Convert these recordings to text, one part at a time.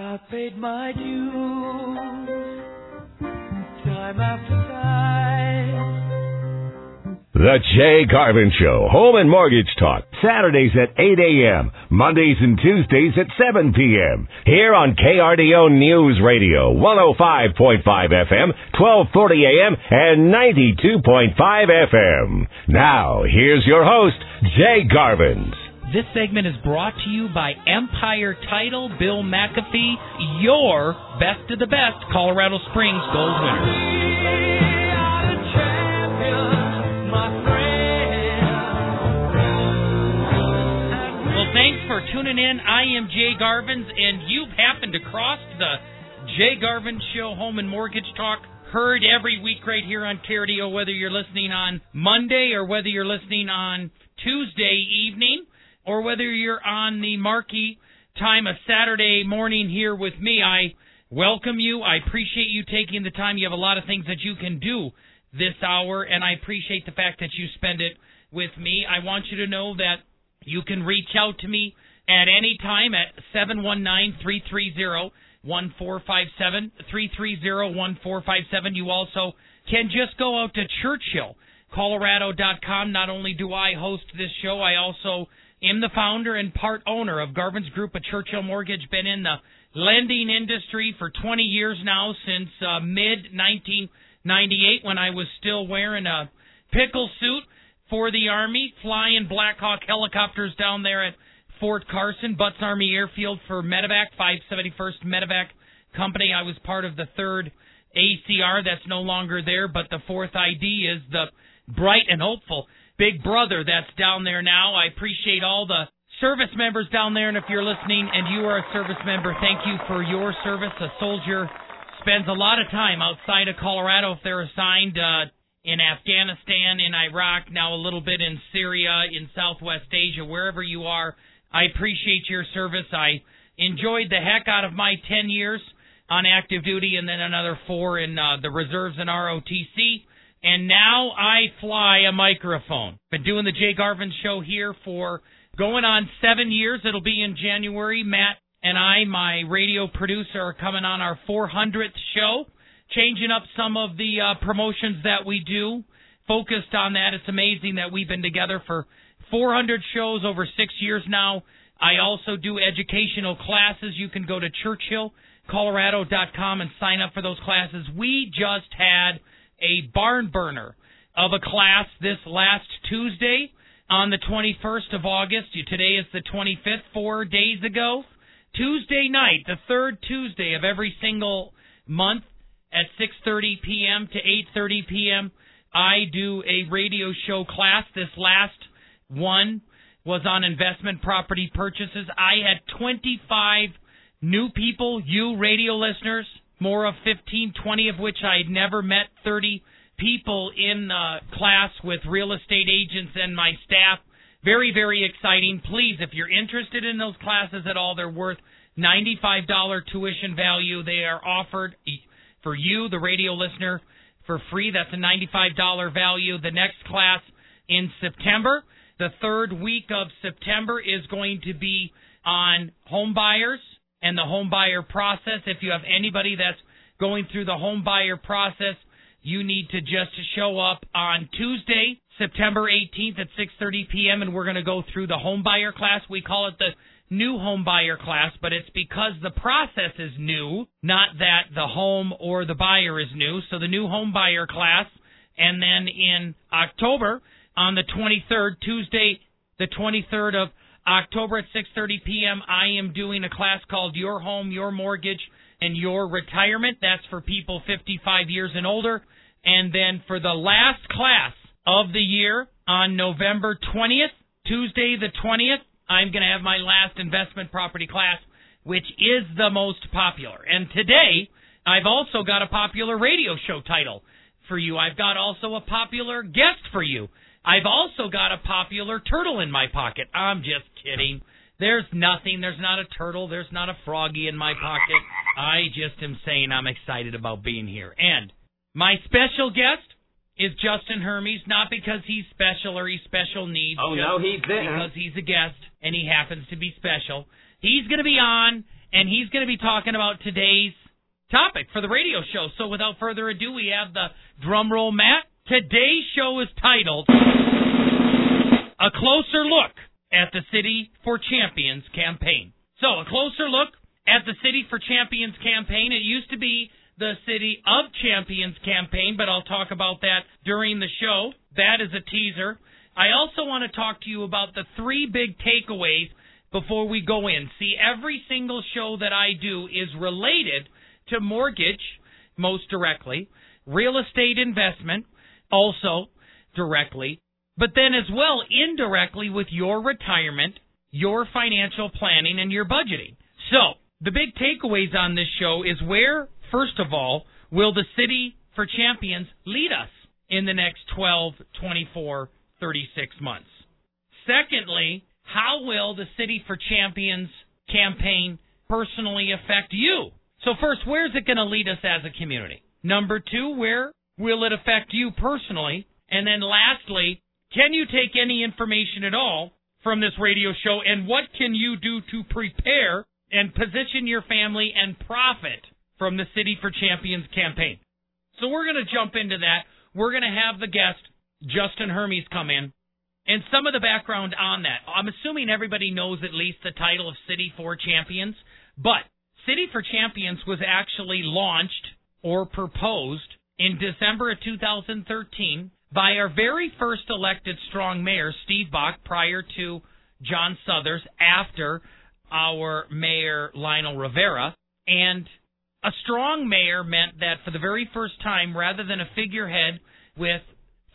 I paid my dues time after time. The Jay Garvin Show, Home and Mortgage Talk, Saturdays at 8 a.m., Mondays and Tuesdays at 7 p.m. Here on KRDO News Radio, 105.5 FM, 1240 a.m., and 92.5 FM. Now, here's your host, Jay Garvin. This segment is brought to you by Empire Title, Bill McAfee, your best of the best Colorado Springs gold winner. Well, thanks for tuning in. I am Jay Garvins, and you've happened to cross the Jay Garvin Show Home and Mortgage Talk. Heard every week right here on KRDO, whether you're listening on Monday or whether you're listening on Tuesday evening or whether you're on the marquee time of Saturday morning here with me. I welcome you. I appreciate you taking the time. You have a lot of things that you can do this hour, and I appreciate the fact that you spend it with me. I want you to know that you can reach out to me at any time at 719-330-1457, 330-1457. You also can just go out to Churchill, Colorado.com. Not only do I host this show, I also am the founder and part owner of Garvin's Group of Churchill Mortgage. Been in the lending industry for 20 years now, since uh, mid 1998 when I was still wearing a pickle suit for the Army, flying Black Hawk helicopters down there at Fort Carson, Butts Army Airfield for Medevac, 571st Medevac Company. I was part of the third ACR that's no longer there, but the fourth ID is the bright and hopeful big brother that's down there now. I appreciate all the service members down there, and if you're listening and you are a service member, thank you for your service. A soldier spends a lot of time outside of Colorado if they're assigned uh, in Afghanistan, in Iraq, now a little bit in Syria, in Southwest Asia, wherever you are. I appreciate your service. I enjoyed the heck out of my 10 years on active duty and then another four in uh, the reserves and ROTC and now I fly a microphone. Been doing the Jay Garvin show here for going on seven years. It'll be in January. Matt and I, my radio producer, are coming on our 400th show, changing up some of the uh, promotions that we do. Focused on that. It's amazing that we've been together for 400 shows over six years now. I also do educational classes. You can go to churchillcolorado.com and sign up for those classes. We just had a barn burner of a class this last Tuesday on the 21st of August. Today is the 25th, four days ago. Tuesday night, the third Tuesday of every single month at 6:30 p.m. to 8:30 p.m. I do a radio show class. This last one was on investment property purchases. I had 25 new people, you radio listeners, more of 15, 20 of which I had never met, 30 people in uh, class with real estate agents and my staff. Very, very exciting. Please, if you're interested in those classes at all, they're worth $95 tuition value. They are offered for you, the radio listener, for free. That's a $95 value. The next class in September, the third week of September, is going to be on home buyers and the home buyer process. If you have anybody that's going through the home buyer process, you need to just show up on Tuesday, September 18th at 6:30 p.m. and we're going to go through the home buyer class. We call it the new home buyer class, but it's because the process is new, not that the home or the buyer is new. So the new home buyer class and then in October on the 23rd, Tuesday, the 23rd of October at 6:30 p.m. I am doing a class called Your Home, Your Mortgage, and Your Retirement. That's for people 55 years and older. And then for the last class of the year on November 20th, Tuesday the 20th, I'm going to have my last investment property class, which is the most popular. And today, I've also got a popular radio show title for you. I've got also a popular guest for you. I've also got a popular turtle in my pocket. I'm just kidding. There's nothing. There's not a turtle. There's not a froggy in my pocket. I just am saying I'm excited about being here. And my special guest is Justin Hermes, not because he's special or he's special needs. Oh, no, he's there. Because he's a guest and he happens to be special. He's going to be on and he's going to be talking about today's topic for the radio show. So without further ado, we have the drum roll, Matt. Today's show is titled A Closer Look at the City for Champions campaign. So, a closer look at the City for Champions campaign. It used to be the City of Champions campaign, but I'll talk about that during the show. That is a teaser. I also want to talk to you about the three big takeaways before we go in. See, every single show that I do is related to mortgage, most directly, real estate investment, also directly, but then as well indirectly with your retirement, your financial planning, and your budgeting. So, the big takeaways on this show is where, first of all, will the City for Champions lead us in the next 12, 24, 36 months? Secondly, how will the City for Champions campaign personally affect you? So, first, where's it going to lead us as a community? Number two, where will it affect you personally? And then lastly, can you take any information at all from this radio show and what can you do to prepare and position your family and profit from the City for Champions campaign? So we're going to jump into that. We're going to have the guest, Justin Hermes, come in and some of the background on that. I'm assuming everybody knows at least the title of City for Champions, but City for Champions was actually launched or proposed in December of 2013 by our very first elected strong mayor, Steve Bach, prior to John Suthers, after our mayor, Lionel Rivera. And a strong mayor meant that for the very first time, rather than a figurehead with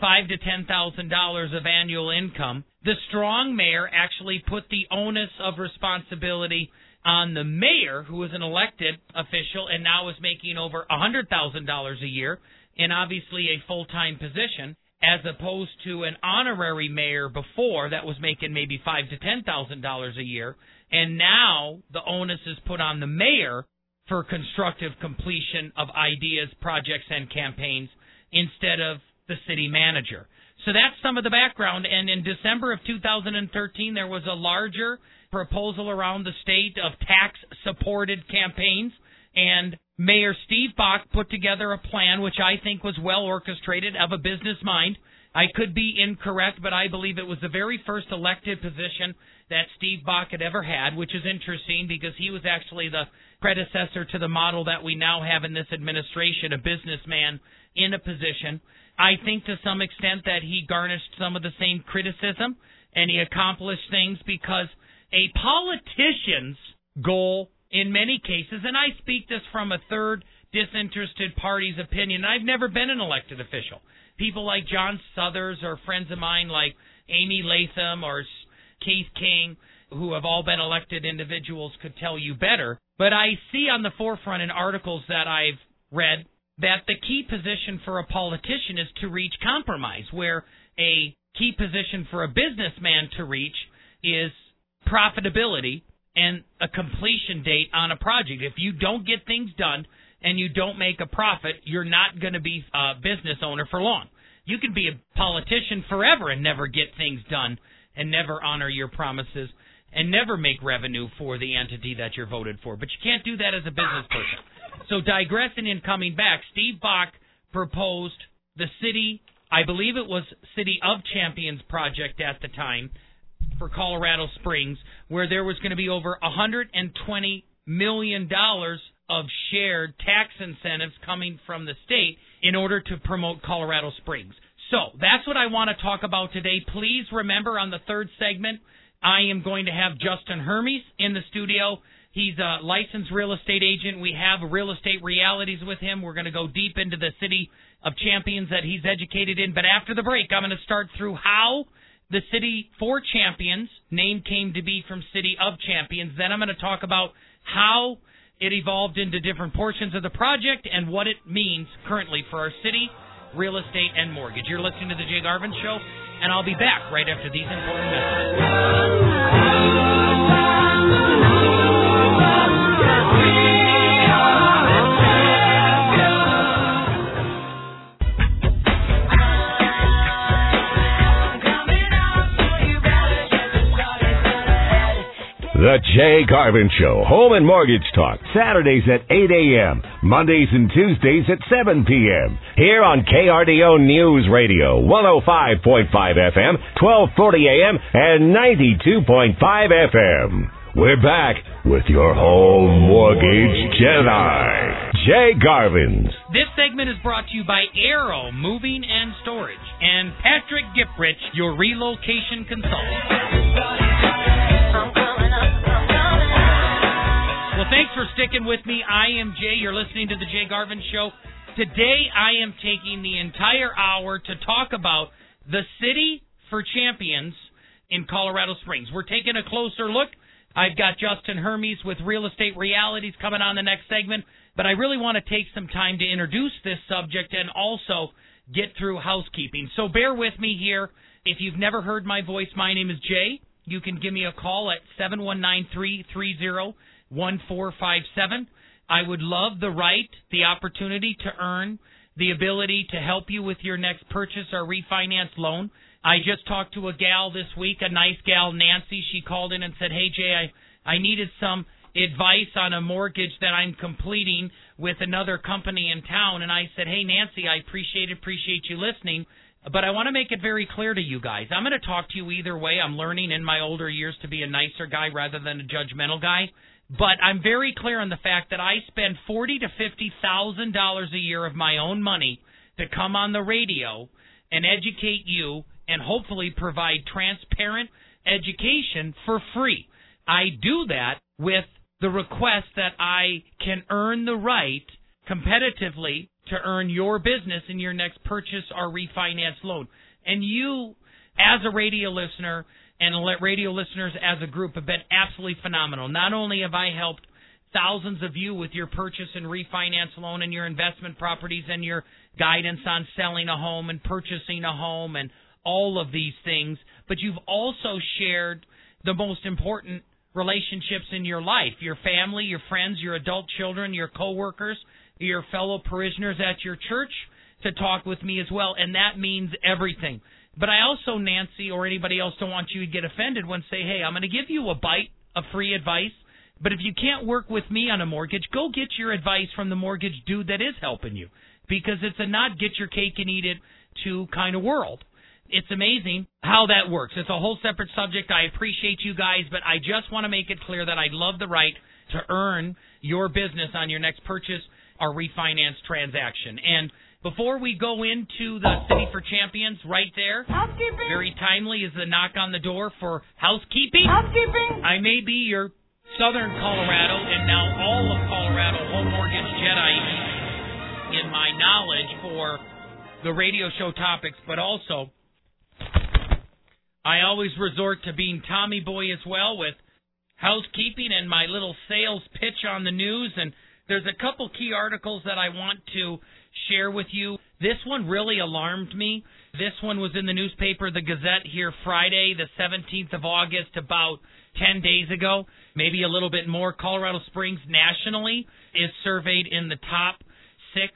five to ten thousand dollars of annual income, the strong mayor actually put the onus of responsibility on the mayor, who was an elected official and now is making over a hundred thousand dollars a year, in obviously a full time position, as opposed to an honorary mayor before that was making maybe five to ten thousand dollars a year, and now the onus is put on the mayor for constructive completion of ideas, projects, and campaigns instead of the city manager. So that's some of the background. And in December of 2013, there was a larger proposal around the state of tax supported campaigns. And Mayor Steve Bach put together a plan which I think was well orchestrated of a business mind. I could be incorrect, but I believe it was the very first elected position that Steve Bach had ever had, which is interesting because he was actually the predecessor to the model that we now have in this administration, a businessman in a position. I think to some extent that he garnished some of the same criticism and he accomplished things because a politician's goal in many cases, and I speak this from a third disinterested party's opinion. I've never been an elected official. People like John Suthers or friends of mine like Amy Lathen or Keith King, who have all been elected individuals, could tell you better. But I see on the forefront in articles that I've read that the key position for a politician is to reach compromise, where a key position for a businessman to reach is profitability and a completion date on a project. If you don't get things done and you don't make a profit, you're not going to be a business owner for long. You can be a politician forever and never get things done and never honor your promises and never make revenue for the entity that you're voted for. But you can't do that as a business person. So digressing and coming back, Steve Bach proposed the city, I believe it was City of Champions project at the time, for Colorado Springs, where there was going to be over $120 million of shared tax incentives coming from the state in order to promote Colorado Springs. So that's what I want to talk about today. Please remember on the third segment, I am going to have Justin Hermes in the studio. He's a licensed real estate agent. We have real estate realities with him. We're going to go deep into the city of champions that he's educated in. But after the break, I'm going to start through how the City for Champions name came to be from City of Champions. Then I'm going to talk about how it evolved into different portions of the project and what it means currently for our city, real estate, and mortgage. You're listening to the Jay Garvin Show, and I'll be back right after these important messages. The Jay Garvin Show, Home and Mortgage Talk, Saturdays at 8 a.m., Mondays and Tuesdays at 7 p.m. Here on KRDO News Radio, 105.5 FM, 1240 a.m., and 92.5 FM. We're back with your home mortgage Jedi, Jay Garvin's. This segment is brought to you by Arrow Moving and Storage and Patrick Giprich, your relocation consultant. Well, thanks for sticking with me. I am Jay. You're listening to the Jay Garvin Show. Today, I am taking the entire hour to talk about the City for Champions in Colorado Springs. We're taking a closer look. I've got Justin Hermes with Real Estate Realities coming on the next segment, but I really want to take some time to introduce this subject and also get through housekeeping. So bear with me here. If you've never heard my voice, my name is Jay. You can give me a call at 719 330 1457. I would love the right, the opportunity to earn, the ability to help you with your next purchase or refinance loan. I just talked to a gal this week, a nice gal, Nancy. She called in and said, Hey, Jay, I, I needed some advice on a mortgage that I'm completing with another company in town. And I said, Hey, Nancy, I appreciate appreciate you listening. But I want to make it very clear to you guys. I'm going to talk to you either way. I'm learning in my older years to be a nicer guy rather than a judgmental guy. But I'm very clear on the fact that I spend forty to fifty thousand dollars a year of my own money to come on the radio and educate you and hopefully provide transparent education for free. I do that with the request that I can earn the right competitively to earn your business in your next purchase or refinance loan. And you, as a radio listener, and let radio listeners as a group have been absolutely phenomenal. Not only have I helped thousands of you with your purchase and refinance loan and your investment properties and your guidance on selling a home and purchasing a home and all of these things, but you've also shared the most important relationships in your life your family, your friends, your adult children, your coworkers, your fellow parishioners at your church to talk with me as well. And that means everything. But I also, Nancy, or anybody else, don't want you to get offended when say, hey, I'm going to give you a bite of free advice. But if you can't work with me on a mortgage, go get your advice from the mortgage dude that is helping you. Because it's a not get your cake and eat it to kind of world. It's amazing how that works. It's a whole separate subject. I appreciate you guys, but I just want to make it clear that I love the right to earn your business on your next purchase or refinance transaction. And before we go into the City for Champions, right there, Housekeeping. very timely is the knock on the door for housekeeping. Housekeeping. I may be your Southern Colorado and now all of Colorado home mortgage Jedi in my knowledge for the radio show topics, but also I always resort to being Tommy Boy as well with housekeeping and my little sales pitch on the news. And there's a couple key articles that I want to share with you. This one really alarmed me. This one was in the newspaper, the Gazette, here Friday, the 17th of August, about 10 days ago, maybe a little bit more. Colorado Springs nationally is surveyed in the top six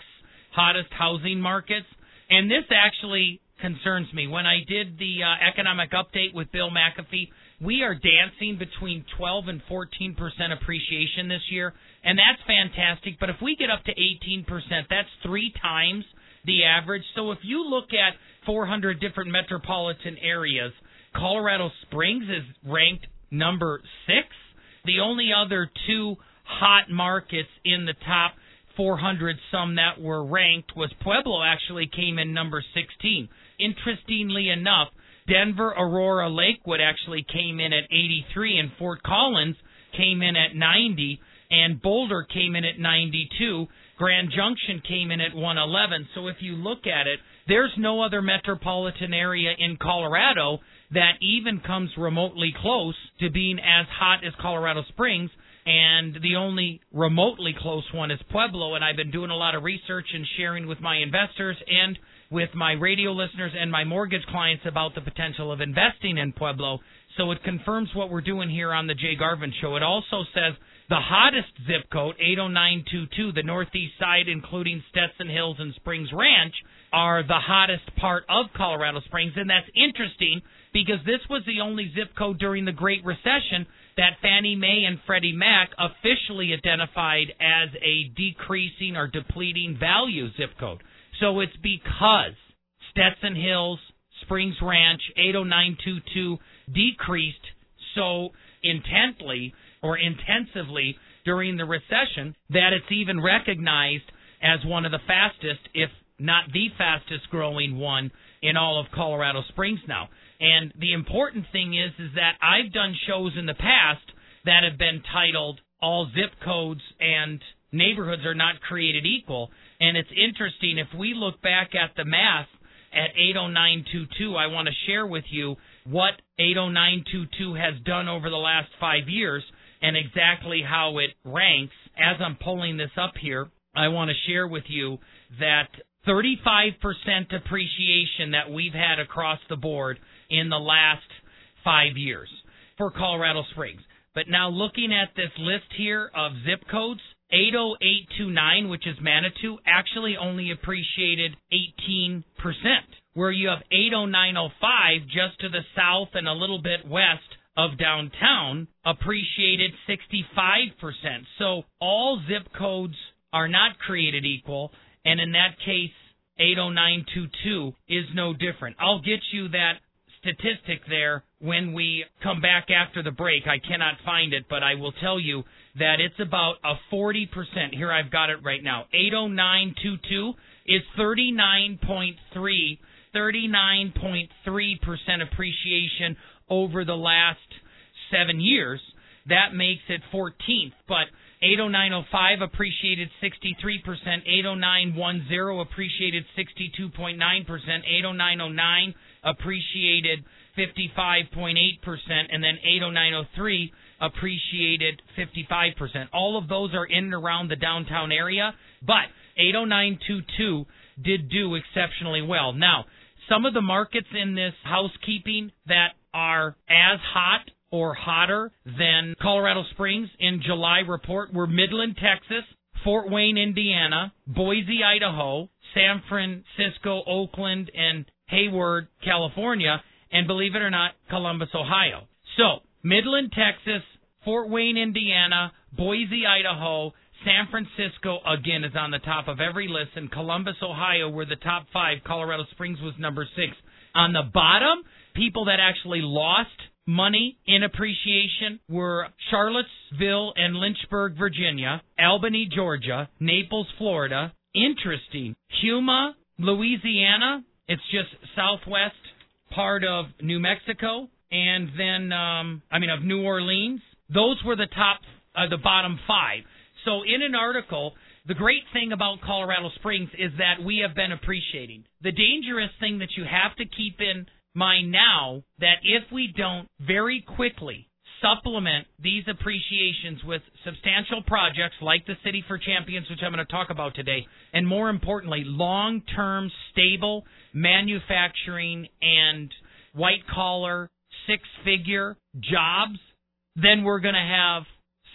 hottest housing markets. And this actually concerns me. When I did the uh, economic update with Bill McAfee, we are dancing between 12 and 14 percent appreciation this year, and that's fantastic. But if we get up to 18 percent, that's three times the average. So if you look at 400 different metropolitan areas, Colorado Springs is ranked number six. The only other two hot markets in the top 400 some that were ranked was Pueblo actually came in number 16. Interestingly enough, Denver Aurora Lakewood actually came in at 83 and Fort Collins came in at 90 and Boulder came in at 92. Grand Junction came in at 111. So if you look at it, there's no other metropolitan area in Colorado that even comes remotely close to being as hot as Colorado Springs. And the only remotely close one is Pueblo. And I've been doing a lot of research and sharing with my investors and with my radio listeners and my mortgage clients about the potential of investing in Pueblo. So it confirms what we're doing here on the Jay Garvin Show. It also says the hottest zip code, 80922, the northeast side, including Stetson Hills and Springs Ranch, are the hottest part of Colorado Springs. And that's interesting because this was the only zip code during the Great Recession that Fannie Mae and Freddie Mac officially identified as a decreasing or depleting value zip code. So it's because Stetson Hills, Springs Ranch, 80922 decreased so intently or intensively during the recession that it's even recognized as one of the fastest, if not the fastest growing one in all of Colorado Springs now. And the important thing is is that I've done shows in the past that have been titled all zip codes and neighborhoods are not created equal. And it's interesting if we look back at the math at 80922, I want to share with you what 80922 has done over the last 5 years and exactly how it ranks. As I'm pulling this up here, I want to share with you that 35% appreciation that we've had across the board in the last five years for Colorado Springs. But now looking at this list here of zip codes, 80829, which is Manitou, actually only appreciated 18%. Where you have 80905 just to the south and a little bit west of downtown appreciated 65%. So all zip codes are not created equal, and in that case, 80922 is no different. I'll get you that statistic there when we come back after the break. I cannot find it, but I will tell you that it's about a 40%. Here I've got it right now. 80922 is 39.3 39.3% appreciation over the last 7 years. That makes it 14th, but 80905 appreciated 63%, 80910 appreciated 62.9%, 80909 appreciated 55.8%, and then 80903 appreciated 55%. All of those are in and around the downtown area, but 80922 did do exceptionally well. Now, some of the markets in this housekeeping that are as hot or hotter than Colorado Springs in July report were Midland, Texas, Fort Wayne, Indiana, Boise, Idaho, San Francisco, Oakland, and Hayward, California, and believe it or not, Columbus, Ohio. So, Midland, Texas, Fort Wayne, Indiana, Boise, Idaho, San Francisco again is on the top of every list, and Columbus, Ohio were the top five. Colorado Springs was number six. On the bottom, people that actually lost money in appreciation were Charlottesville and Lynchburg, Virginia, Albany, Georgia, Naples, Florida. Interesting. Houma, Louisiana. It's just southwest part of New Mexico, and then um, I mean of New Orleans. Those were the top, uh, the bottom five. So in an article, the great thing about Colorado Springs is that we have been appreciating. The dangerous thing that you have to keep in mind now that if we don't very quickly supplement these appreciations with substantial projects like the City for Champions, which I'm going to talk about today, and more importantly, long term, stable manufacturing and white collar, six figure jobs, then we're going to have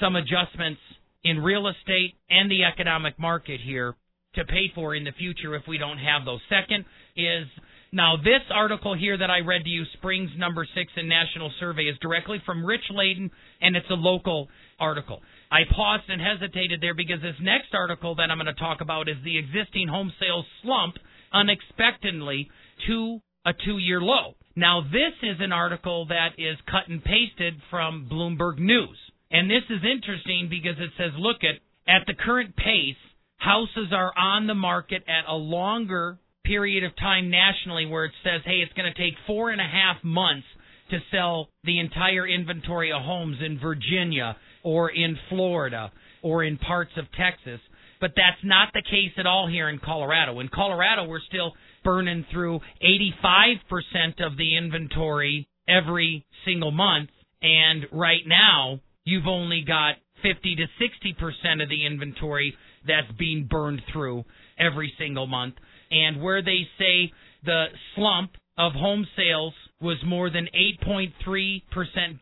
some adjustments in real estate and the economic market here to pay for in the future if we don't have those. Second is now this article here that I read to you, Springs number six in National Survey, is directly from Rich Laden, and it's a local article. I paused and hesitated there because this next article that I'm going to talk about is the existing home sales slump unexpectedly to a two year low. Now, this is an article that is cut and pasted from Bloomberg News. And this is interesting because it says, look at at the current pace, houses are on the market at a longer period of time nationally where it says, hey, it's going to take four and a half months to sell the entire inventory of homes in Virginia or in Florida or in parts of Texas. But that's not the case at all here in Colorado. In Colorado, we're still burning through 85% of the inventory every single month. And right now, you've only got 50 to 60% of the inventory that's being burned through every single month. And where they say the slump of home sales was more than 8.3%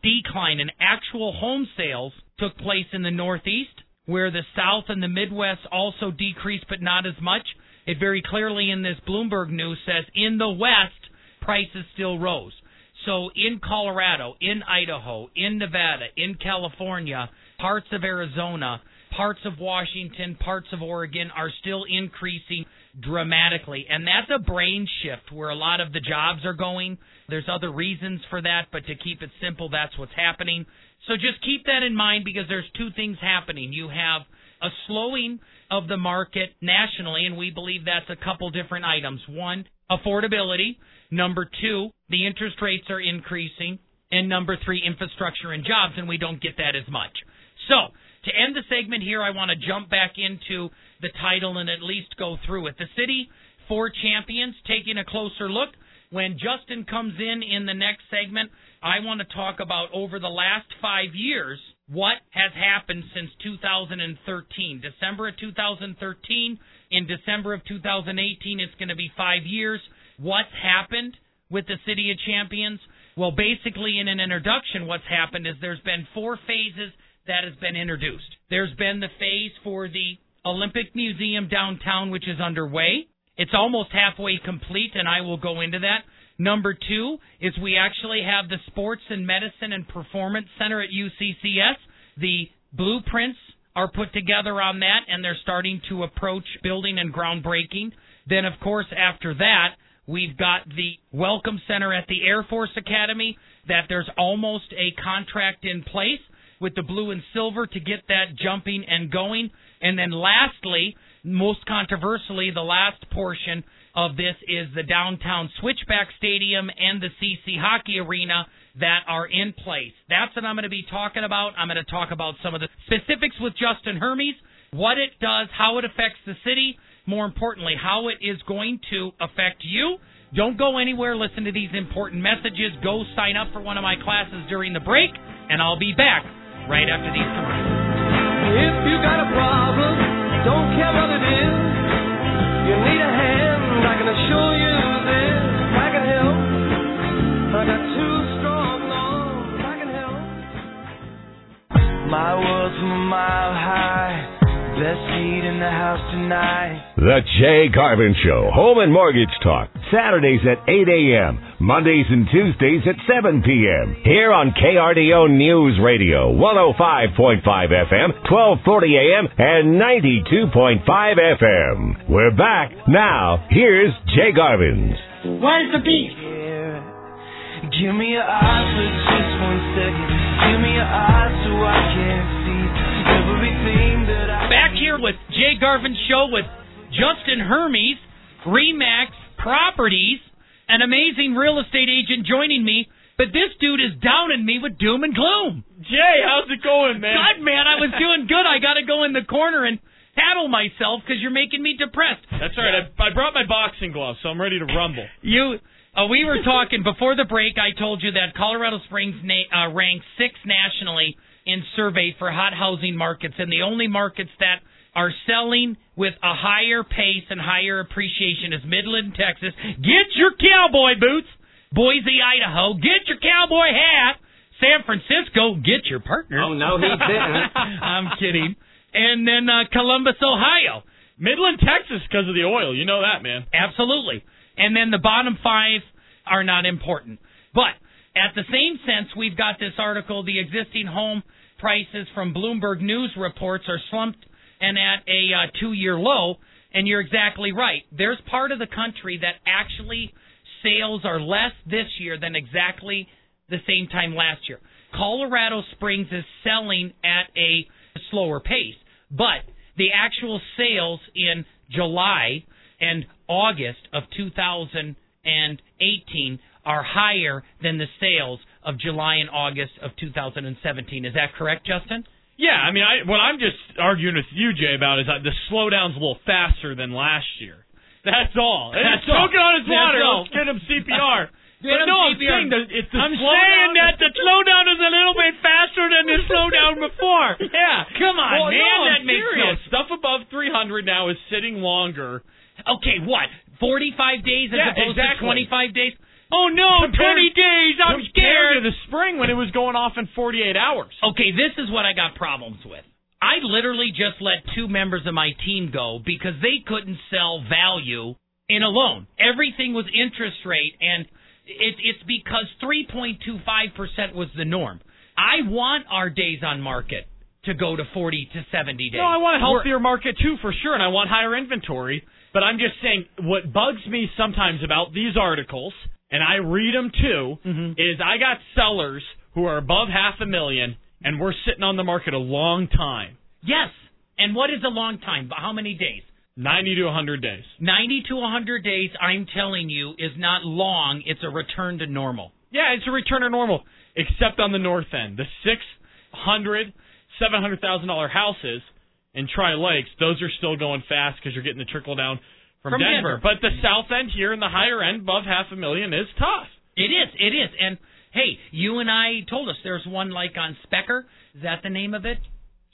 decline in actual home sales took place in the Northeast, where the South and the Midwest also decreased, but not as much. It very clearly in this Bloomberg news says in the West, prices still rose. So in Colorado, in Idaho, in Nevada, in California, parts of Arizona, parts of Washington, parts of Oregon are still increasing dramatically. And that's a brain shift where a lot of the jobs are going. There's other reasons for that, but to keep it simple, that's what's happening. So just keep that in mind because there's two things happening. You have a slowing of the market nationally, and we believe that's a couple different items. One, affordability. Number two, the interest rates are increasing. And number three, infrastructure and jobs, and we don't get that as much. So, to end the segment here, I want to jump back into the title and at least go through it. The City for Champions, taking a closer look. When Justin comes in in the next segment, I want to talk about over the last five years what has happened since 2013. December of 2013, in December of 2018, it's going to be five years. What's happened with the City of Champions? Well, basically, in an introduction, what's happened is there's been four phases that has been introduced. There's been the phase for the Olympic Museum downtown, which is underway. It's almost halfway complete, and I will go into that. Number two is we actually have the Sports and Medicine and Performance Center at UCCS. The blueprints are put together on that, and they're starting to approach building and groundbreaking. Then, of course, after that, we've got the Welcome Center at the Air Force Academy, that there's almost a contract in place with the blue and silver to get that jumping and going. And then lastly, most controversially, the last portion of this is the downtown Switchback Stadium and the CC Hockey Arena that are in place. That's what I'm going to be talking about. I'm going to talk about some of the specifics with Justin Hermes, what it does, how it affects the city, more importantly, how it is going to affect you. Don't go anywhere. Listen to these important messages. Go sign up for one of my classes during the break, and I'll be back right after these commercials. If you got a problem, don't care what it is. You need a hand, I can assure you this. I can help. I got two strong arms, I can help. My world's a mile high. Best seat in the house tonight. The Jay Garvin Show, Home and Mortgage Talk, Saturdays at 8 a.m., Mondays and Tuesdays at 7 p.m. Here on KRDO News Radio, 105.5 FM, 1240 a.m., and 92.5 FM. We're back. Now, here's Jay Garvin's. Where's the beef? Yeah. Give me your eyes for just one second. Give me your eyes so I can Back here with Jay Garvin Show with Justin Hermes, Remax Properties, an amazing real estate agent joining me. But this dude is downing me with doom and gloom. Jay, how's it going, man? God, man, I was doing good. I got to go in the corner and paddle myself because you're making me depressed. That's all right. I, I brought my boxing gloves, so I'm ready to rumble. You, uh, we were talking before the break. I told you that Colorado Springs na- uh, ranks sixth nationally in survey for hot housing markets, and the only markets that are selling with a higher pace and higher appreciation is Midland, Texas. Get your cowboy boots. Boise, Idaho. Get your cowboy hat. San Francisco. Get your partner. Oh, no, he didn't. I'm kidding. And then uh, Columbus, Ohio. Midland, Texas, because of the oil. You know that, man. Absolutely. And then the bottom five are not important. But at the same sense, we've got this article the existing home prices from Bloomberg News reports are slumped and at a uh, two year low. And you're exactly right. There's part of the country that actually sales are less this year than exactly the same time last year. Colorado Springs is selling at a slower pace, but the actual sales in July and August of 2018 are higher than the sales of July and August of 2017. Is that correct, Justin? Yeah, I mean, I, what I'm just arguing with you, Jay, about is that the slowdown's a little faster than last year. That's all. That's choking on his water. Let's get him CPR. But no, I'm saying that it's the I'm slowdown saying that the slowdown is a little bit faster than the slowdown before. Yeah. Come on, well, man, no, I'm that makes serious. no Stuff above 300 now is sitting longer. Okay, what? 45 days as Yeah, opposed exactly. to 25 days? Oh no, Compared- 20 days. I'm compared scared. to the spring when it was going off in 48 hours. Okay, this is what I got problems with. I literally just let two members of my team go because they couldn't sell value in a loan. Everything was interest rate and It, it's because 3.25% was the norm. I want our days on market to go to 40 to 70 days. No, I want a We're- healthier market too, for sure, and I want higher inventory. But I'm just saying, what bugs me sometimes about these articles, and I read them too, Mhm. is I got sellers who are above half a million, and we're sitting on the market a long time, Yes. And what is a long time? How many days? 90 to 100 days. 90 to 100 days, I'm telling you, is not long. It's a return to normal. Yeah, it's a return to normal, except on the north end. The six hundred, seven hundred thousand dollar houses in Tri Lakes, those are still going fast because you're getting the trickle down from, From Denver. Denver. But the south end here and the higher end, above half a million, is tough. It is. It is. And hey, you and I told us there's one like on Specker. Is that the name of it?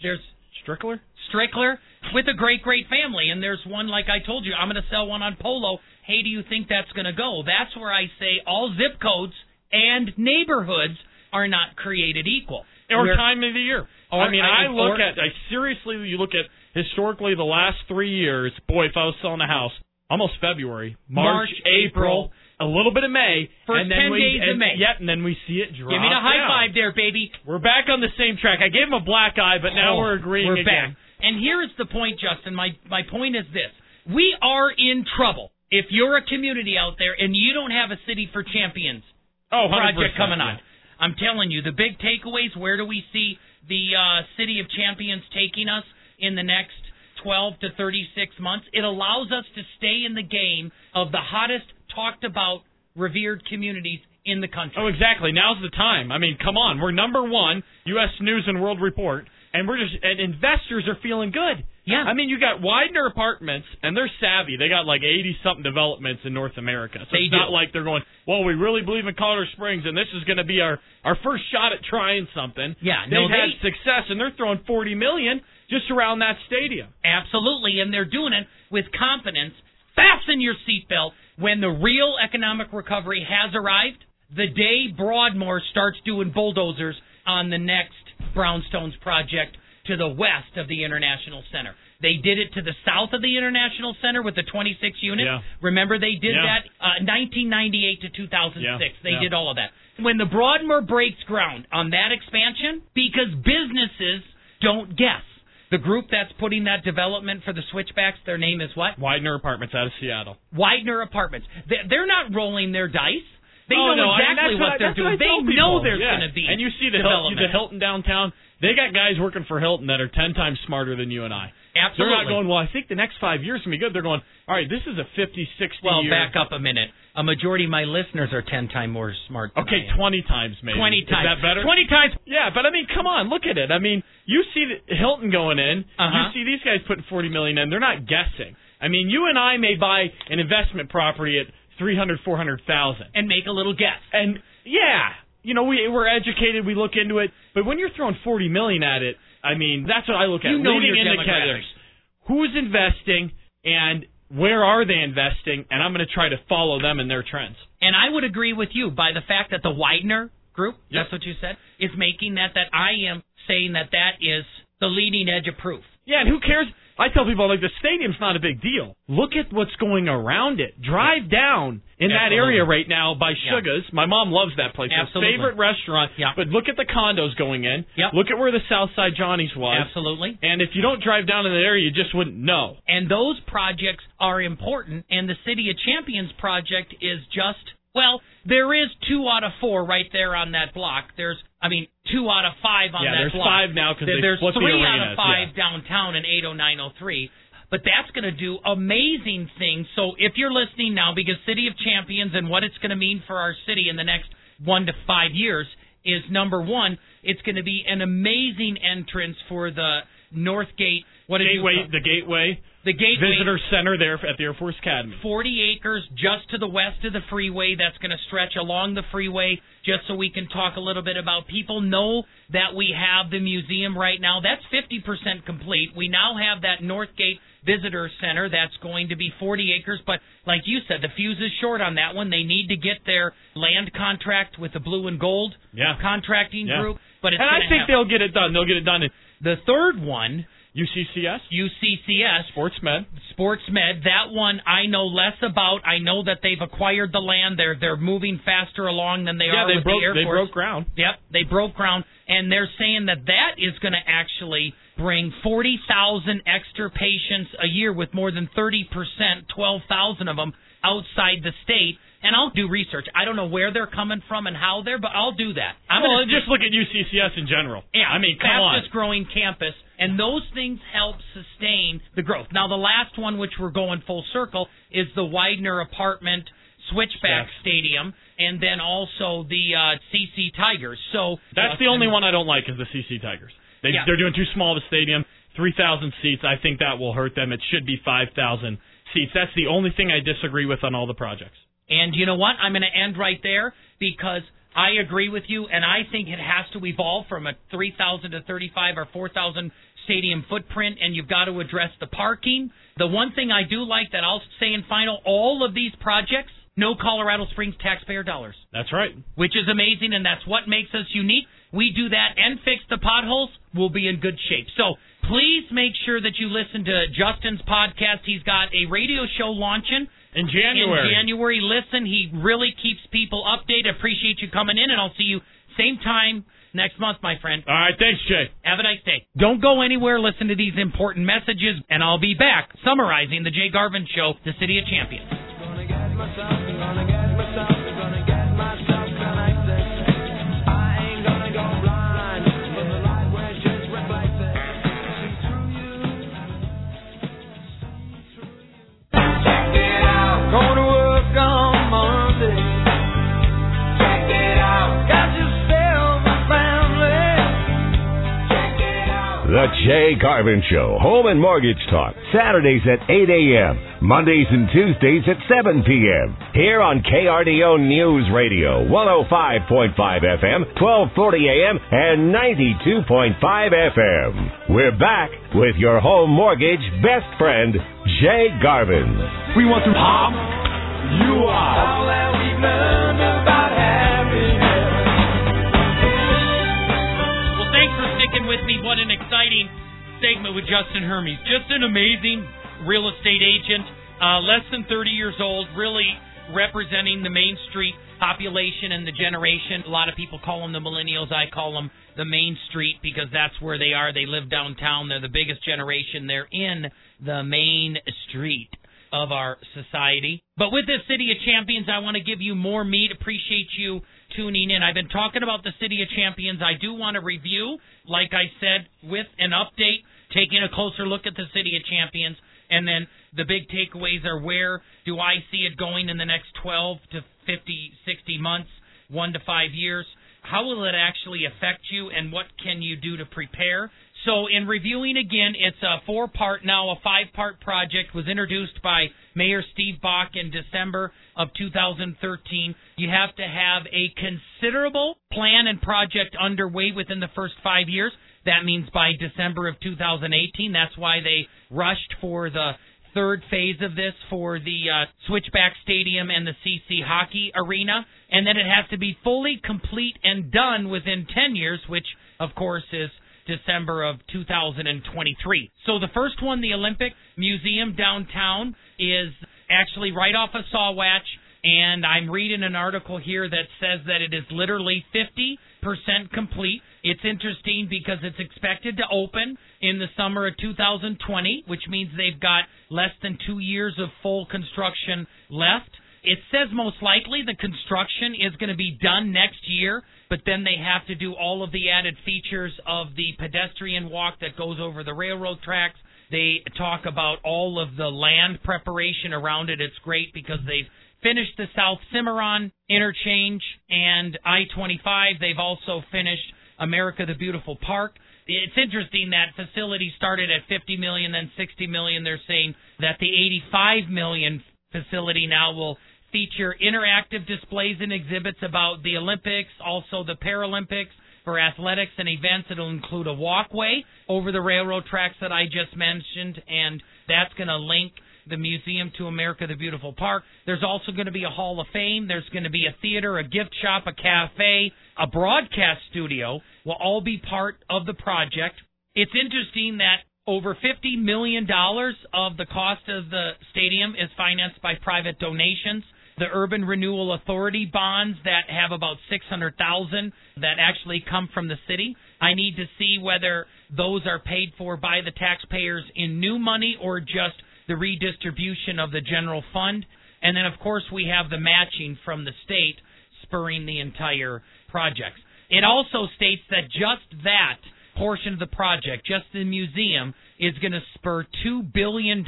There's Strickler. Strickler with a great, great family. And there's one like I told you, I'm going to sell one on Polo. Hey, do you think that's going to go? That's where I say all zip codes and neighborhoods are not created equal. or We're- time of the year. Or- I mean, I, I- look or- at I seriously. You look at historically the last three years. Boy, if I was selling a house, almost February, March, March, April, a little bit of May, First and then 10 we, days of May. Yep, and then we see it drop. Give me the high down. five there, baby. We're back on the same track. I gave him a black eye, but now Oh, we're agreeing We're again. back. And here is the point, Justin. My my point is this: we are in trouble. If you're a community out there and you don't have a City for Champions Oh, project coming on, yeah. I'm telling you, the big takeaways. Where do we see the uh, City of Champions taking us in the next 12 to 36 months? It allows us to stay in the game of the hottest talked about, revered communities in the country. Oh, exactly. Now's the time. I mean, come on. We're number one, U.S. News and World Report, and we're just and investors are feeling good. Yeah. I mean, you got Weidner Apartments, and they're savvy. They got like eighty something developments in North America. So They it's do. not like they're going, well, we really believe in Colorado Springs, and this is going to be our our first shot at trying something. Yeah, they've no, had success, and they're throwing forty million just around that stadium. Absolutely, and they're doing it with confidence. Fasten your seatbelt when the real economic recovery has arrived. The day Broadmoor starts doing bulldozers on the next Brownstones project to the west of the International Center. They did it to the south of the International Center with the 26 units. Yeah. Remember they did Yeah. that uh, 1998 to 2006. Yeah, They did all of that. When the Broadmoor breaks ground on that expansion, because businesses don't guess. The group that's putting that development for the switchbacks, their name is what? Weidner Apartments out of Seattle. Weidner Apartments. They- They're not rolling their dice. They oh, know no, I mean, exactly what, I- they're doing. what They know there's Yeah. going to be And you see the Hilton, the Hilton downtown. They got guys working for Hilton that are ten times smarter than you and I. Absolutely. They're not going, well, I think the next five years can be good. They're going, all right, this is a 50, 60 Well, year. back up a minute. A majority of my listeners are 10 times more smart than Okay, I am. 20 times maybe. 20 times. Is that better? 20 times. Yeah, but I mean, come on, look at it. I mean, you see the Hilton going in. Uh-huh. You see these guys putting 40 million in. They're not guessing. I mean, you and I may buy an investment property at 300, 400,000. And make a little guess. And yeah, you know, we we're educated, we look into it, but when you're throwing 40 million at it, I mean, that's what I look at. You know Leading indicators. Who's investing and where are they investing? And I'm going to try to follow them and their trends. And I would agree with you by the fact that the Weidner group, Yep. that's what you said, is making that, that I am saying that that is the leading edge of proof. Yeah, and who cares? I tell people like the stadium's not a big deal. Look at what's going around it. Drive down in that area right now by Yeah. My mom loves that place. Her favorite restaurant. Yeah. But look at the condos going in. Yep. Look at where the South Side Johnny's was. Absolutely. And if you don't drive down in that area, you just wouldn't know. And those projects are important, and the City of Champions project is just, well, there is two out of four right there on that block. There's, I mean, two out of five on Yeah, that there's block. five now 'cause There- There's the three out of five yeah. downtown in 80903. But that's going to do amazing things. So if you're listening now, because City of Champions and what it's going to mean for our city in the next one to five years is number one, it's going to be an amazing entrance for the Northgate. What Gateway, the Gateway the Gateway Visitor Center there at the Air Force Academy. 40 acres just to the west of the freeway that's going to stretch along the freeway just so we can talk a little bit about people know that we have the museum right now that's 50% complete we now have that northgate visitor center that's going to be 40 acres but like you said the fuse is short on that one they need to get their land contract with the blue and gold Yeah. contracting Yeah. group but it's and I think happen. they'll get it done. They'll get it done in the third one UCCS, UCCS Sports Med. Sports Med. That one I know less about. I know that they've acquired the land. They're they're moving faster along than they yeah, are they with broke the Air they broke ground. Yep, they broke ground, and they're saying that that is going to actually bring 40,000 extra patients a year with more than 30%, 12,000 of them outside the state. And I'll do research. I don't know where they're coming from and how they're, but I'll do that. I'm well, gonna just look at UCCS in general. yeah, I mean, come on. fastest growing campus, and those things help sustain the growth. Now, the last one, which we're going full circle, is the Weidner Apartment Switchback Yes. Stadium, and then also the uh, CC Tigers. So That's the only one I don't like is the CC Tigers. They, Yeah. They're doing too small of a stadium, 3,000 seats. I think that will hurt them. It should be 5,000 seats. That's the only thing I disagree with on all the projects. And you know what? I'm going to end right there because I agree with you, and I think it has to evolve from a 3,000 to 35 or 4,000 stadium footprint, and you've got to address the parking. The one thing I do like that I'll say in final, all of these projects, no Colorado Springs taxpayer dollars, That's right. which is amazing, and that's what makes us unique. We do that and fix the potholes, we'll be in good shape. So please make sure that you listen to Justin's podcast. He's got a radio show launching In January. in January. Listen, he really keeps people updated. Appreciate you coming in, and I'll see you same time next month, my friend. All right, thanks, Jay. Have a nice day. Don't go anywhere. Listen to these important messages, and I'll be back summarizing the Jay Garvin Show, the City of Champions. Jay Garvin Show, Home and Mortgage Talk, Saturdays at 8 a.m., Mondays and Tuesdays at 7 p.m. Here on KRDO News Radio, 105.5 FM, 1240 a.m., and 92.5 FM. We're back with your home mortgage best friend, Jay Garvin. We want to pop you are. All that we've learned about sticking with me. What an exciting segment with Justin Hermes. Just an amazing real estate agent, uh, less than 30 years old, really representing the Main Street population and the generation. A lot of people call them the millennials. I call them the Main Street because that's where they are. They live downtown. They're the biggest generation. They're in the Main Street of our society. But with this City of Champions, I want to give you more meat. Appreciate you tuning in. I've been talking about the City of Champions. I do want to review, like I said, with an update, taking a closer look at the City of Champions. And then the big takeaways are where do I see it going in the next 12 to 50, 60 months, one to five years? How will it actually affect you, and what can you do to prepare? So, in reviewing again, it's a four part now, a five part project was introduced by Mayor Steve Bach in December of 2013. You have to have a considerable plan and project underway within the first five years. That means by December of 2018. That's why they rushed for the third phase of this for the uh, Switchback Stadium and the CC Hockey Arena. And then it has to be fully complete and done within 10 years, which, of course, is December of 2023. So the first one, the Olympic Museum downtown, is actually right off of Sawatch. And I'm reading an article here that says that it is literally 50% complete. It's interesting because it's expected to open in the summer of 2020, which means they've got less than two years of full construction left. It says most likely the construction is going to be done next year, but then they have to do all of the added features of the pedestrian walk that goes over the railroad tracks. They talk about all of the land preparation around it. It's great because they've finished the South Cimarron interchange and I 25. They've also finished America the Beautiful Park. It's interesting that facility started at 50 million, then 60 million. They're saying that the 85 million facility now will feature interactive displays and exhibits about the Olympics, also the Paralympics. For athletics and events, it'll include a walkway over the railroad tracks that I just mentioned, and that's going to link the museum to America the Beautiful Park. There's also going to be a Hall of Fame. There's going to be a theater, a gift shop, a cafe, a broadcast studio will all be part of the project. It's interesting that Over $50 million of the cost of the stadium is financed by private donations. The Urban Renewal Authority bonds that have about 600,000 that actually come from the city. I need to see whether those are paid for by the taxpayers in new money or just the redistribution of the general fund. And then, of course, we have the matching from the state spurring the entire project. It also states that just that portion of the project, just the museum, is going to spur $2 billion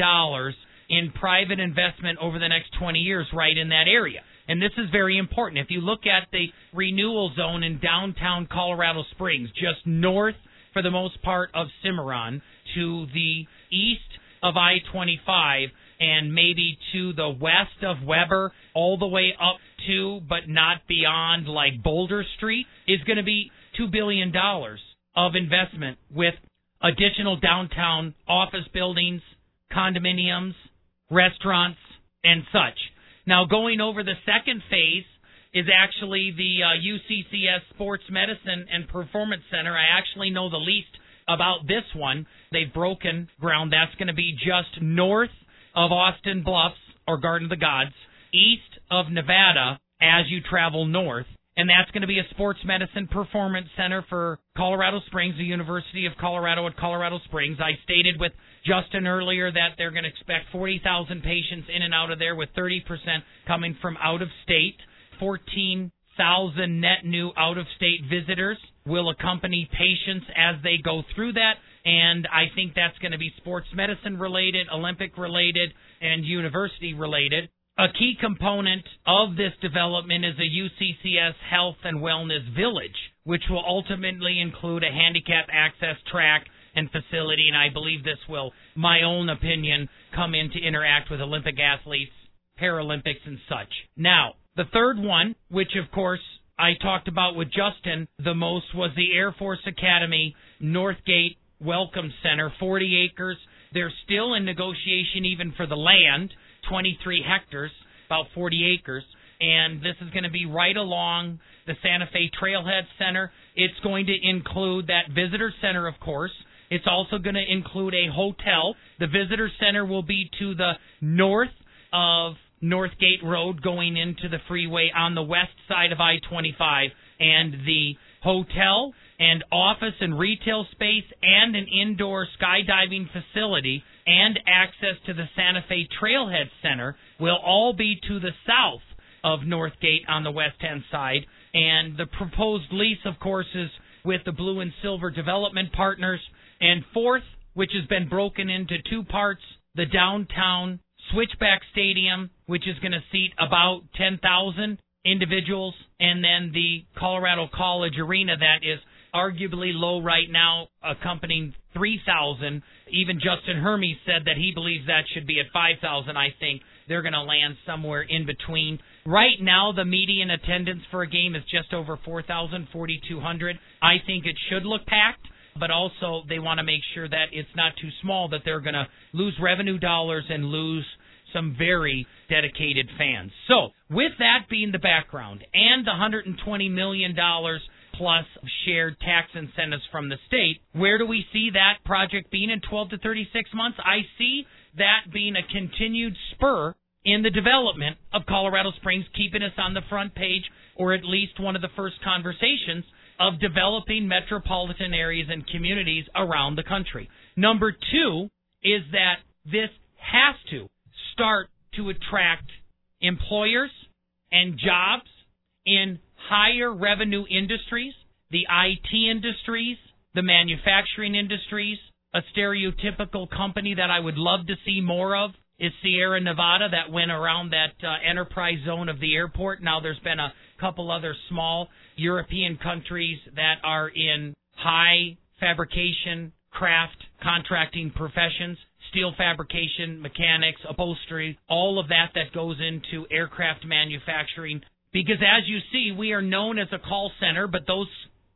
in private investment over the next 20 years right in that area. And this is very important. If you look at the renewal zone in downtown Colorado Springs, just north, for the most part, of Cimarron, to the east of I 25, and maybe to the west of Weber, all the way up to, but not beyond, like Boulder Street, is going to be $2 billion of investment with additional downtown office buildings, condominiums, restaurants, and such. Now, going over the second phase is actually the uh, UCCS Sports Medicine and Performance Center. I actually know the least about this one. They've broken ground. That's going to be just north of Austin Bluffs or Garden of the Gods, east of Nevada as you travel north and that's going to be a sports medicine performance center for Colorado Springs, the University of Colorado at Colorado Springs. I stated with Justin earlier that they're going to expect 40,000 patients in and out of there, with 30% coming from out of state. 14,000 net new out of state visitors will accompany patients as they go through that. And I think that's going to be sports medicine related, Olympic related, and university related. A key component of this development is a UCCS Health and Wellness Village, which will ultimately include a handicap access track and facility, and I believe this will, my own opinion, come in to interact with Olympic athletes, Paralympics, and such. Now, the third one, which of course I talked about with Justin the most, was the Air Force Academy Northgate Welcome Center, 40 acres. They're still in negotiation even for the land. 23 hectares, about 40 acres, and this is going to be right along the Santa Fe Trailhead Center. It's going to include that visitor center, of course. It's also going to include a hotel. The visitor center will be to the north of Northgate Road going into the freeway on the west side of I 25. And the hotel and office and retail space and an indoor skydiving facility and access to the Santa Fe Trailhead Center will all be to the south of Northgate on the west hand side. And the proposed lease, of course, is with the Blue and Silver Development Partners. And fourth, which has been broken into two parts, the downtown Switchback Stadium, which is going to seat about 10,000 individuals, and then the Colorado College Arena that is arguably low right now, accompanying 3,000. Even Justin Hermes said that he believes that should be at 5,000. I think they're going to land somewhere in between. Right now, the median attendance for a game is just over 4,000, 4,200. I think it should look packed, but also they want to make sure that it's not too small that they're going to lose revenue dollars and lose some very dedicated fans. So, with that being the background and the $120 million plus shared tax incentives from the state. Where do we see that project being in 12 to 36 months? I see that being a continued spur in the development of Colorado Springs, keeping us on the front page or at least one of the first conversations of developing metropolitan areas and communities around the country. Number two is that this has to start to attract employers and jobs in higher revenue industries, the IT industries, the manufacturing industries. A stereotypical company that I would love to see more of is Sierra Nevada that went around that uh, enterprise zone of the airport. Now there's been a couple other small European countries that are in high fabrication, craft, contracting professions, steel fabrication, mechanics, upholstery, all of that that goes into aircraft manufacturing because as you see, we are known as a call center, but those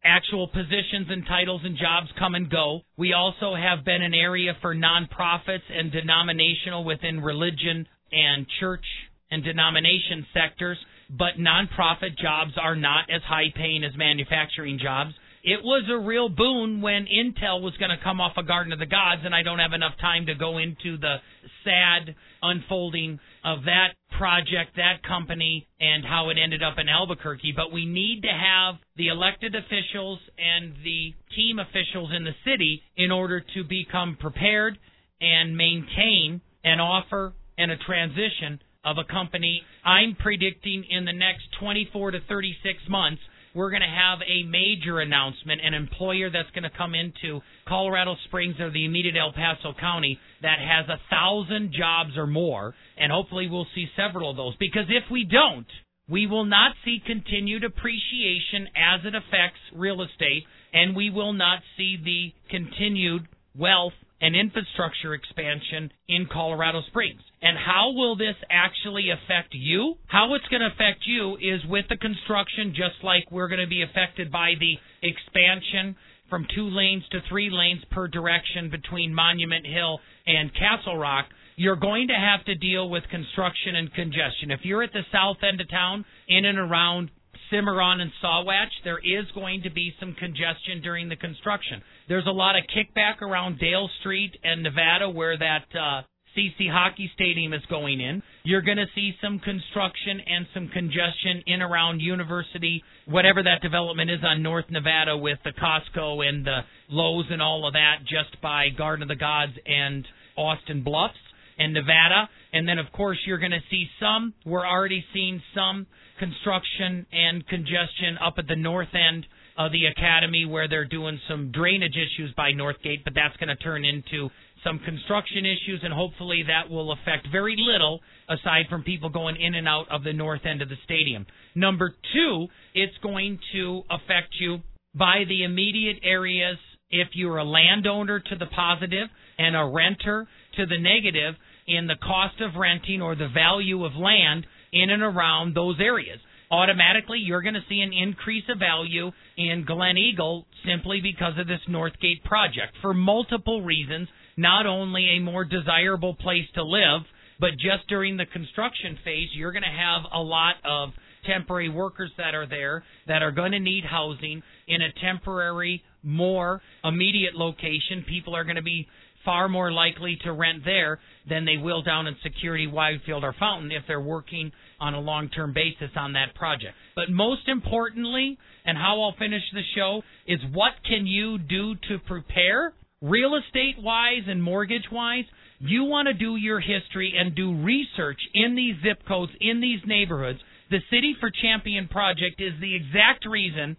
actual positions and titles and jobs come and go. We also have been an area for nonprofits and denominational within religion and church and denomination sectors, but nonprofit jobs are not as high paying as manufacturing jobs. it was a real boon when Intel was going to come off of Garden of the Gods, and I don't have enough time to go into the sad unfolding of that project, that company, and how it ended up in Albuquerque. But we need to have the elected officials and the team officials in the city in order to become prepared and maintain an offer and a transition of a company. I'm predicting in the next 24 to 36 months we're going to have a major announcement, an employer that's going to come into Colorado Springs or the immediate El Paso County that has a thousand jobs or more, and hopefully we'll see several of those. Because if we don't, we will not see continued appreciation as it affects real estate, and we will not see the continued wealth and infrastructure expansion in Colorado Springs. And how will this actually affect you? How it's going to affect you is with the construction, just like we're going to be affected by the expansion from two lanes to three lanes per direction between Monument Hill and Castle Rock. You're going to have to deal with construction and congestion. If you're at the south end of town, in and around Cimarron and Sawatch, there is going to be some congestion during the construction. There's a lot of kickback around Dale Street and Nevada where that uh, CC Hockey Stadium is going in. You're going to see some construction and some congestion in around University, whatever that development is on North Nevada with the Costco and the Lowe's and all of that, just by Garden of the Gods and Austin Bluffs and Nevada. And then, of course, you're going to see some, we're already seeing some construction and congestion up at the north end of the academy where they're doing some drainage issues by Northgate, but that's going to turn into some construction issues, and hopefully that will affect very little aside from people going in and out of the north end of the stadium. Number two, it's going to affect you by the immediate areas if you're a landowner to the positive and a renter to the negative in the cost of renting or the value of land in and around those areas automatically you're going to see an increase of value in Gleneagle simply because of this Northgate project for multiple reasons. Not only a more desirable place to live, but just during the construction phase, you're going to have a lot of temporary workers that are there that are going to need housing in a temporary, more immediate location. People are going to be far more likely to rent there than they will down in Security, Widefield, or Fountain if they're working on a long term basis on that project. But most importantly, and how I'll finish the show, is what can you do to prepare real estate wise and mortgage wise? You want to do your history and do research in these zip codes, in these neighborhoods. The City for Champion project is the exact reason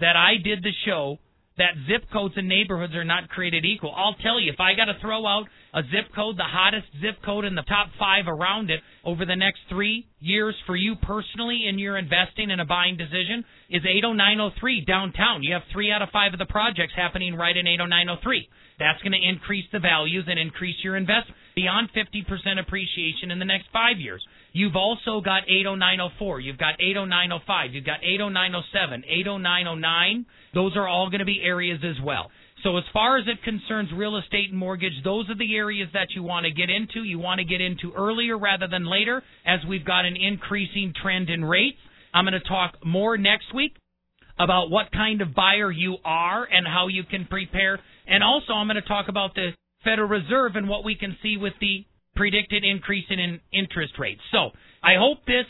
that I did the show that zip codes and neighborhoods are not created equal. I'll tell you, if I got to throw out a zip code, the hottest zip code in the top five around it over the next three years for you personally in your investing in a buying decision is 80903 downtown. You have three out of five of the projects happening right in 80903. That's going to increase the values and increase your investment beyond 50% appreciation in the next five years. You've also got 80904, you've got 80905, you've got 80907, 80909. Those are all going to be areas as well. So as far as it concerns real estate and mortgage, those are the areas that you want to get into. You want to get into earlier rather than later as we've got an increasing trend in rates. I'm going to talk more next week about what kind of buyer you are and how you can prepare. And also I'm going to talk about the Federal Reserve and what we can see with the predicted increase in interest rates. So I hope this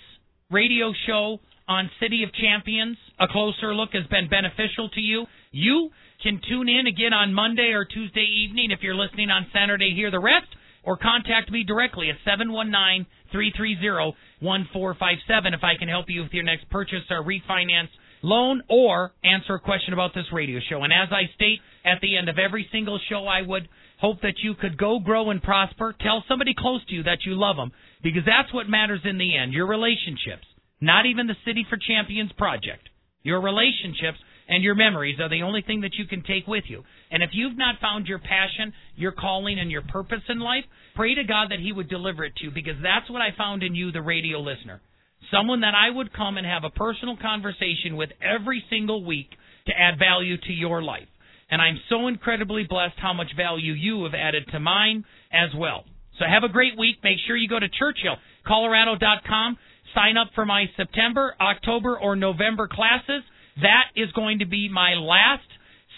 radio show on City of Champions, a closer look, has been beneficial to you. You can tune in again on Monday or Tuesday evening if you're listening on Saturday, hear the rest, or contact me directly at 719 330 1457 if I can help you with your next purchase or refinance loan or answer a question about this radio show. And as I state at the end of every single show, I would hope that you could go, grow, and prosper. Tell somebody close to you that you love them because that's what matters in the end your relationships, not even the City for Champions project. Your relationships and your memories are the only thing that you can take with you. And if you've not found your passion, your calling, and your purpose in life, pray to God that He would deliver it to you because that's what I found in you, the radio listener. Someone that I would come and have a personal conversation with every single week to add value to your life. And I'm so incredibly blessed how much value you have added to mine as well. So have a great week. Make sure you go to ChurchillColorado.com. Sign up for my September, October, or November classes. That is going to be my last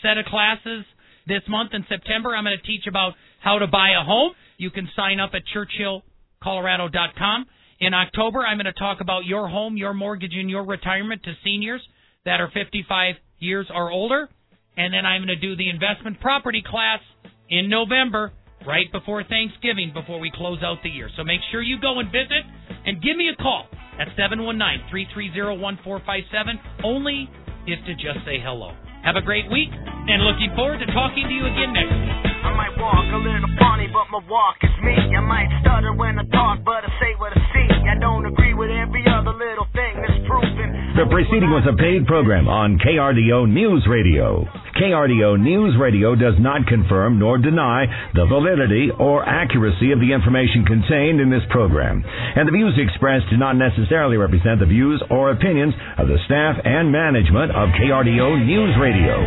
set of classes this month in September. I'm going to teach about how to buy a home. You can sign up at churchillcolorado.com. In October, I'm going to talk about your home, your mortgage, and your retirement to seniors that are 55 years or older. And then I'm going to do the investment property class in November, right before Thanksgiving, before we close out the year. So make sure you go and visit and give me a call at 719 330 1457, only if to just say hello. Have a great week, and looking forward to talking to you again next week. I might walk a little funny, but my walk is me. I might stutter when I talk, but I say what I see. I don't agree with every other little thing that's proven. The preceding was a paid program on KRDO News Radio. KRDO News Radio does not confirm nor deny the validity or accuracy of the information contained in this program, and the views expressed do not necessarily represent the views or opinions of the staff and management of KRDO News Radio.